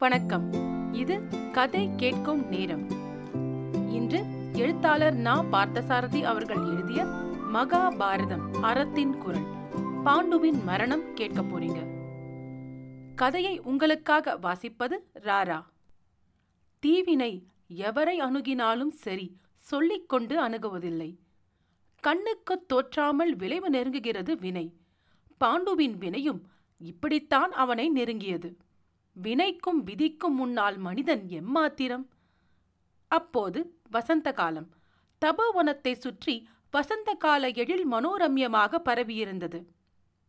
வணக்கம். இது கதை கேட்கும் நேரம். இன்று எழுத்தாளர் நா. பார்த்தசாரதி அவர்கள் எழுதிய மகாபாரதம் அறத்தின் குரல். பாண்டுவின் மரணம் கேட்க போறீங்க. கதையை உங்களுக்காக வாசிப்பது ராரா. தீவினை எவரை அணுகினாலும் சரி சொல்லிக்கொண்டு அணுகுவதில்லை. கண்ணுக்குத் தோற்றாமல் விளைவு நெருங்குகிறது வினை. பாண்டுவின் வினையும் இப்படித்தான் அவனை நெருங்கியது. வினைக்கும் விதிக்கும் முன்னால் மனிதன் எம்மாத்திரம்? அப்போது வசந்த காலம் தபோவனத்தை சுற்றி வசந்த கால எழில் மனோரம்யமாக பரவியிருந்தது.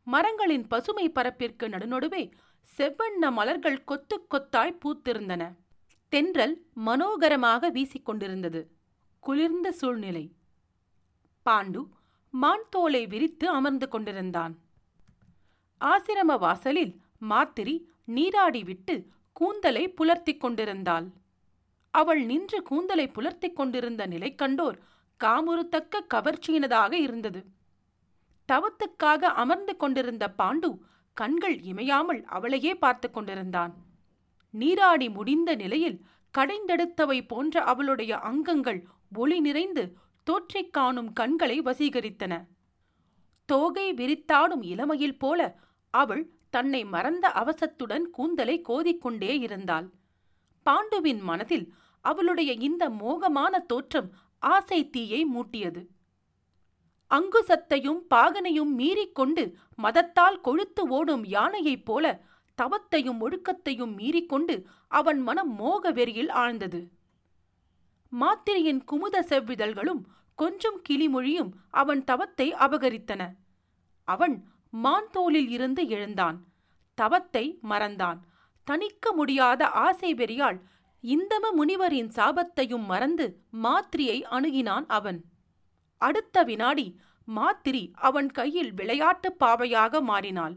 மரங்களின் பசுமை பரப்பிற்கு நடுநடுவே செவ்வண்ண மலர்கள் கொத்து கொத்தாய் பூத்திருந்தன. தென்றல் மனோகரமாக வீசிக்கொண்டிருந்தது. குளிர்ந்த சூழ்நிலை. பாண்டு மான் தோலை விரித்து அமர்ந்து கொண்டிருந்தான். ஆசிரம வாசலில் மாத்திரி நீராடிவிட்டு கூந்தலை புலர்த்திக் கொண்டிருந்தாள். அவள் நின்று கூந்தலை புலர்த்திக் கொண்டிருந்த நிலை கண்டோர் காமுறுத்தக்க கவர்ச்சியினதாக இருந்தது. தவத்துக்காக அமர்ந்து கொண்டிருந்த பாண்டு கண்கள் இமையாமல் அவளையே பார்த்து கொண்டிருந்தான். நீராடி முடிந்த நிலையில் கடைந்தெடுத்தவை போன்ற அவளுடைய அங்கங்கள் ஒளி நிறைந்து தோற்றிக் காணும் கண்களை வசீகரித்தன. தோகை விரித்தாடும் இளமையில் போல அவள் தன்னை மறந்த அவசத்துடன் கூந்தலை கோதிக்கொண்டே இருந்தாள். பாண்டுவின் மனதில் அவளுடைய இந்த மோகமான தோற்றம் ஆசை தீயை மூட்டியது. அங்குசத்தையும் பாகனையும் மீறிக்கொண்டு மதத்தால் கொழுத்து ஓடும் யானையைப் போல தவத்தையும் ஒழுக்கத்தையும் மீறிக்கொண்டு அவன் மனம் மோக வெறியில் ஆழ்ந்தது. மாத்திரையின் குமுத செவ்விதழ்களும் கொஞ்சம் கிளிமொழியும் அவன் தவத்தை அபகரித்தன. அவன் மான்தோலில் இருந்து எழுந்தான். தவத்தை மறந்தான். தணிக்க முடியாத ஆசை வெறியால் இந்தம முனிவரின் சாபத்தையும் மறந்து மாத்திரியை அணுகினான் அவன். அடுத்த வினாடி மாத்திரி அவன் கையில் விளையாட்டு பாவையாக மாறினாள்.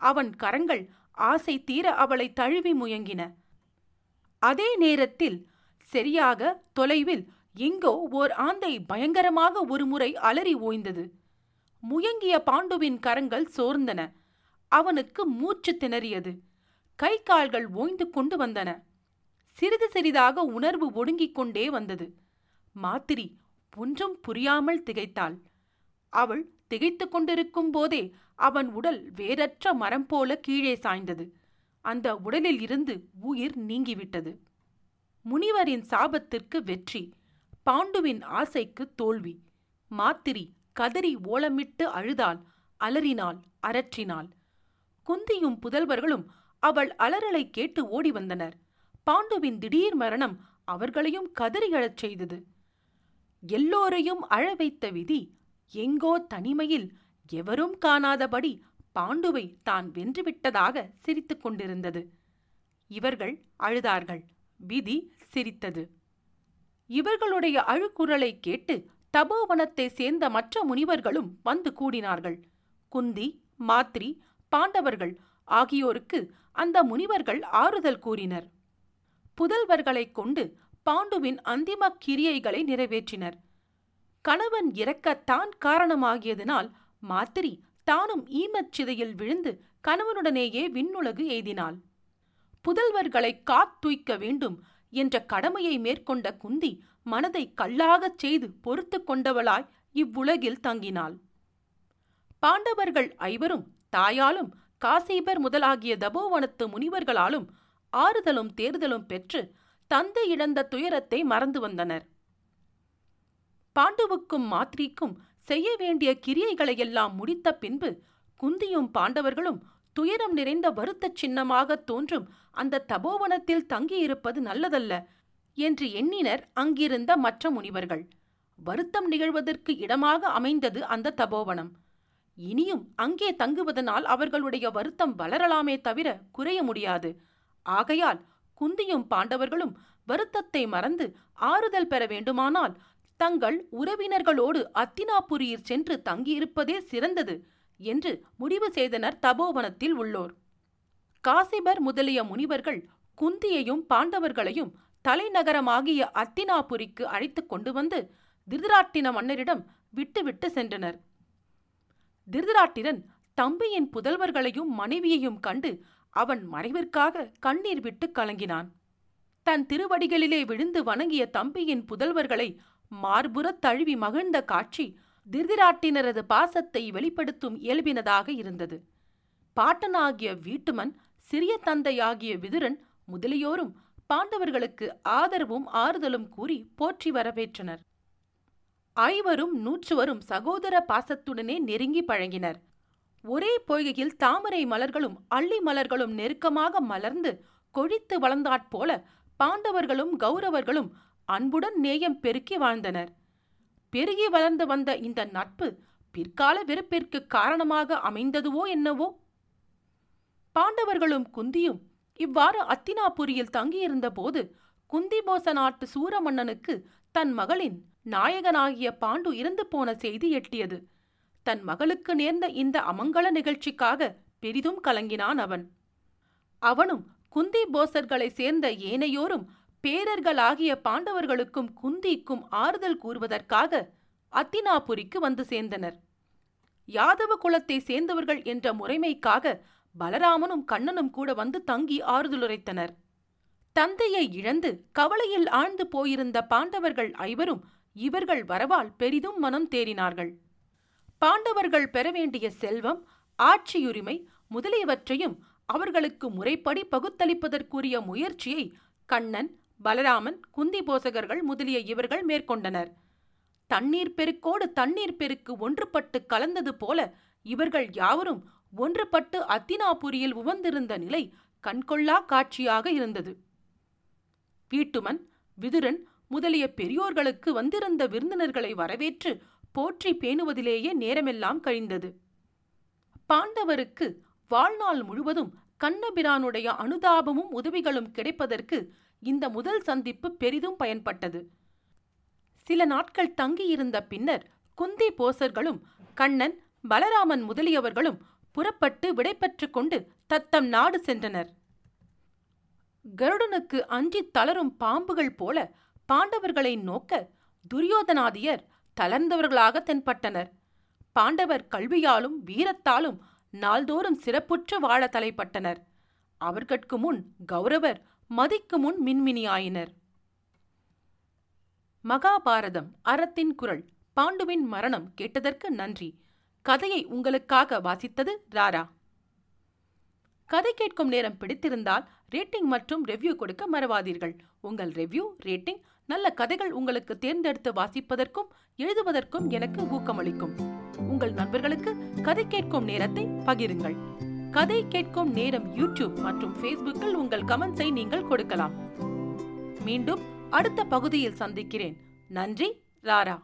அவன் கரங்கள் ஆசை தீர அவளை தழுவி முயங்கின. அதே நேரத்தில் சரியாக தொலைவில் எங்கோ ஓர் ஆந்தை பயங்கரமாக ஒருமுறை அலறி ஓய்ந்தது. முயங்கிய பாண்டுவின் கரங்கள் சோர்ந்தன. அவனுக்கு மூச்சு திணறியது. கை கால்கள் ஓய்ந்து கொண்டு வந்தன. சிறிது சிறிதாக உணர்வு ஒடுங்கிக் கொண்டே வந்தது. மாத்திரி ஒன்றும் புரியாமல் திகைத்தாள். அவள் திகைத்து கொண்டிருக்கும் போதே அவன் உடல் வேறற்ற மரம் போல கீழே சாய்ந்தது. அந்த உடலில் இருந்து உயிர் நீங்கிவிட்டது. முனிவரின் சாபத்திற்கு வெற்றி. பாண்டுவின் ஆசைக்கு தோல்வி. மாத்திரி கதறி ஓலமிட்டு அழுதாள் அலறினாள் அரற்றினாள். குந்தியும் புதல்வர்களும் அவள் அலறலை கேட்டு ஓடி வந்தனர். பாண்டுவின் திடீர் மரணம் அவர்களையும் கதறி அழச் செய்தது. எல்லோரையும் அழ வைத்த விதி எங்கோ தனிமையில் எவரும் காணாதபடி பாண்டுவை தான் வென்றுவிட்டதாக சிரித்துக் கொண்டிருந்தது. இவர்கள் அழுதார்கள். விதி சிரித்தது. இவர்களுடைய அழுக்குரலை கேட்டு தபோவனத்தை சேர்ந்த மற்ற முனிவர்களும் வந்து கூடினார்கள். குந்தி மாத்ரி பாண்டவர்கள் ஆகியோருக்கு அந்த முனிவர்கள் ஆறுதல் கூறினர். புதல்வர்களைக் கொண்டு பாண்டுவின் அந்திம கிரியைகளை நிறைவேற்றினர். கணவன் இறக்க தான் காரணமாகியதனால் மாத்திரி தானும் ஈமச் சிதையில் விழுந்து கணவனுடனேயே விண்ணுலகு எய்தினாள். புதல்வர்களை காத்துய்க்க வேண்டும் என்ற கடமையை மேற்கொண்ட குந்தி மனதை கல்லாகச் செய்து பொறுத்து கொண்டவளாய் இவ்வுலகில் தங்கினாள். பாண்டவர்கள் ஐவரும் தாயாலும் காசீபர் முதலாகிய தபோவனத்து முனிவர்களாலும் ஆறுதலும் தேர்தலும் பெற்று தந்தை இழந்த துயரத்தை மறந்து வந்தனர். பாண்டுவுக்கும் மாத்ரிக்கும் செய்ய வேண்டிய கிரியைகளையெல்லாம் முடித்த பின்பு குந்தியும் பாண்டவர்களும் துயரம் நிறைந்த வருத்தச் சின்னமாக தோன்றும். அந்த தபோவனத்தில் தங்கியிருப்பது நல்லதல்ல என்று எண்ணினர் அங்கிருந்த மற்ற முனிவர்கள். வருத்தம் நிகழ்வதற்கு இடமாக அமைந்தது அந்த தபோவனம். இனியும் அங்கே தங்குவதனால் அவர்களுடைய வருத்தம் வளரலாமே தவிர குறைய முடியாது. ஆகையால் குந்தியும் பாண்டவர்களும் வருத்தத்தை மறந்து ஆறுதல் பெற வேண்டுமானால் தங்கள் உறவினர்களோடு அத்தினாபுரியில் சென்று தங்கியிருப்பதே சிறந்தது. என்று முடிவு செய்தனர் தபோவனத்தில் உள்ளோர். காசிபர் முதலிய முனிவர்கள் குந்தியையும் பாண்டவர்களையும் தலைநகரமாகிய அத்தினாபுரிக்கு அழைத்து கொண்டு வந்து திருதராட்டின மன்னரிடம் விட்டுவிட்டு சென்றனர். திருதராட்டிரன் தம்பியின் புதல்வர்களையும் மனைவியையும் கண்டு அவன் மறைவிற்காக கண்ணீர் விட்டு கலங்கினான். தன் திருவடிகளிலே விழுந்து வணங்கிய தம்பியின் புதல்வர்களை மார்புறத் தழுவி மகிழ்ந்த காட்சி திருதிராட்டினரது பாசத்தை வெளிப்படுத்தும் இயல்பினதாக இருந்தது. பாட்டனாகிய வீட்டுமன் சிறிய தந்தையாகிய விதுரன் முதலியோரும் பாண்டவர்களுக்கு ஆதரவும் ஆறுதலும் கூறி போற்றி வரவேற்றனர். ஐவரும் நூற்றுவரும் சகோதர பாசத்துடனே நெருங்கி பழங்கினர் ஒரே பொய்கையில் தாமரை மலர்களும் அள்ளி மலர்களும் நெருக்கமாக மலர்ந்து கொழித்து வளர்ந்தாற்போல பாண்டவர்களும் கௌரவர்களும் அன்புடன் நேயம் பெருக்கி வாழ்ந்தனர். பெருகி வளர்ந்து வந்த இந்த நட்பு பிற்கால வெறுப்பிற்கு காரணமாக அமைந்ததுவோ என்னவோ? பாண்டவர்களும் குந்தியும் இவ்வாறு அத்தினாபுரியில் தங்கியிருந்த போது குந்திபோச நாட்டு சூரமன்னனுக்கு தன் மகளின் நாயகனாகிய பாண்டு இறந்து போன செய்தி எட்டியது. தன் மகளுக்கு நேர்ந்த இந்த அமங்கல நிகழ்ச்சிக்காக பெரிதும் கலங்கினான் அவன். அவனும் குந்தி போசர்களை சேர்ந்த ஏனையோரும் பேரர்களாகிய பாண்டவர்களுக்கும் குந்திக்கும் ஆறுதல் கூறுவதற்காக அத்தினாபுரிக்கு வந்து சேர்ந்தனர். யாதவ குலத்தை சேர்ந்தவர்கள் என்ற முறைமைக்காக பலராமனும் கண்ணனும் கூட வந்து தங்கி ஆறுதலுரைத்தனர். தந்தையை இழந்து கவலையில் ஆழ்ந்து போயிருந்த பாண்டவர்கள் ஐவரும் இவர்கள் வரவால் பெரிதும் மனம் தேறினார்கள். பாண்டவர்கள் பெற வேண்டிய செல்வம் ஆட்சியுரிமை முதலியவற்றையும் அவர்களுக்கு முறைப்படி பகுத்தளிப்பதற்குரிய முயற்சியை கண்ணன் பலராமன் குந்தி போசகர்கள் முதலிய இவர்கள் மேற்கொண்டனர். தண்ணீர் பெருக்கோடு தண்ணீர் பெருக்கு ஒன்றுபட்டு கலந்தது போல இவர்கள் யாவரும் ஒன்றுபட்டு அத்தினாபுரியில் உவந்திருந்த நிலை கண்கொள்ளா காட்சியாக இருந்தது. வீட்டுமன் விதுரன் முதலிய பெரியோர்களுக்கு வந்திருந்த விருந்தினர்களை வரவேற்று போற்றி பேணுவதிலேயே நேரமெல்லாம் கழிந்தது. பாண்டவருக்கு வாழ்நாள் முழுவதும் கண்ணபிரானுடைய அனுதாபமும் உதவிகளும் கிடைப்பதற்கு இந்த முதல் சந்திப்பு பெரிதும் பயன்பட்டது. சில நாட்கள் தங்கியிருந்த பின்னர் குந்தி போசர்களும் கண்ணன் பலராமன் முதலியவர்களும் புறப்பட்டு விடைபெற்றுக் கொண்டு தத்தம் நாடு சென்றனர். கருடனுக்கு அஞ்சித் தளரும் பாம்புகள் போல பாண்டவர்களை நோக்க துரியோதனாதியர் தளர்ந்தவர்களாக தென்பட்டனர். பாண்டவர் கல்வியாலும் வீரத்தாலும் நாள்தோறும் சிறப்புற்று வாழ தலைப்பட்டனர். அவர்கட்கு முன் கௌரவர் மதிக்கு முன் மின்மினியாயினர். மகாபாரதம் அறத்தின் குரல் பாண்டுவின் மரணம் கேட்டதற்கு நன்றி. கதையை உங்களுக்காக வாசித்தது ராரா. கதை கேட்கும் நேரம் பிடித்திருந்தால் ரேட்டிங் மற்றும் ரெவ்யூ கொடுக்க மறவாதீர்கள். உங்கள் ரெவ்யூ ரேட்டிங் நல்ல கதைகள் உங்களுக்கு தேர்ந்தெடுத்து வாசிப்பதற்கும் எழுதுவதற்கும் எனக்கு ஊக்கமளிக்கும். உங்கள் நண்பர்களுக்கு கதை கேட்கும் நேரத்தை பகிருங்கள். கதை கேட்கும் நேரம் யூடியூப் மற்றும் ஃபேஸ்புக்கில் உங்கள் கமெண்ட்ஸை நீங்கள் கொடுக்கலாம். மீண்டும் அடுத்த பகுதியில் சந்திக்கிறேன். நன்றி ராரா.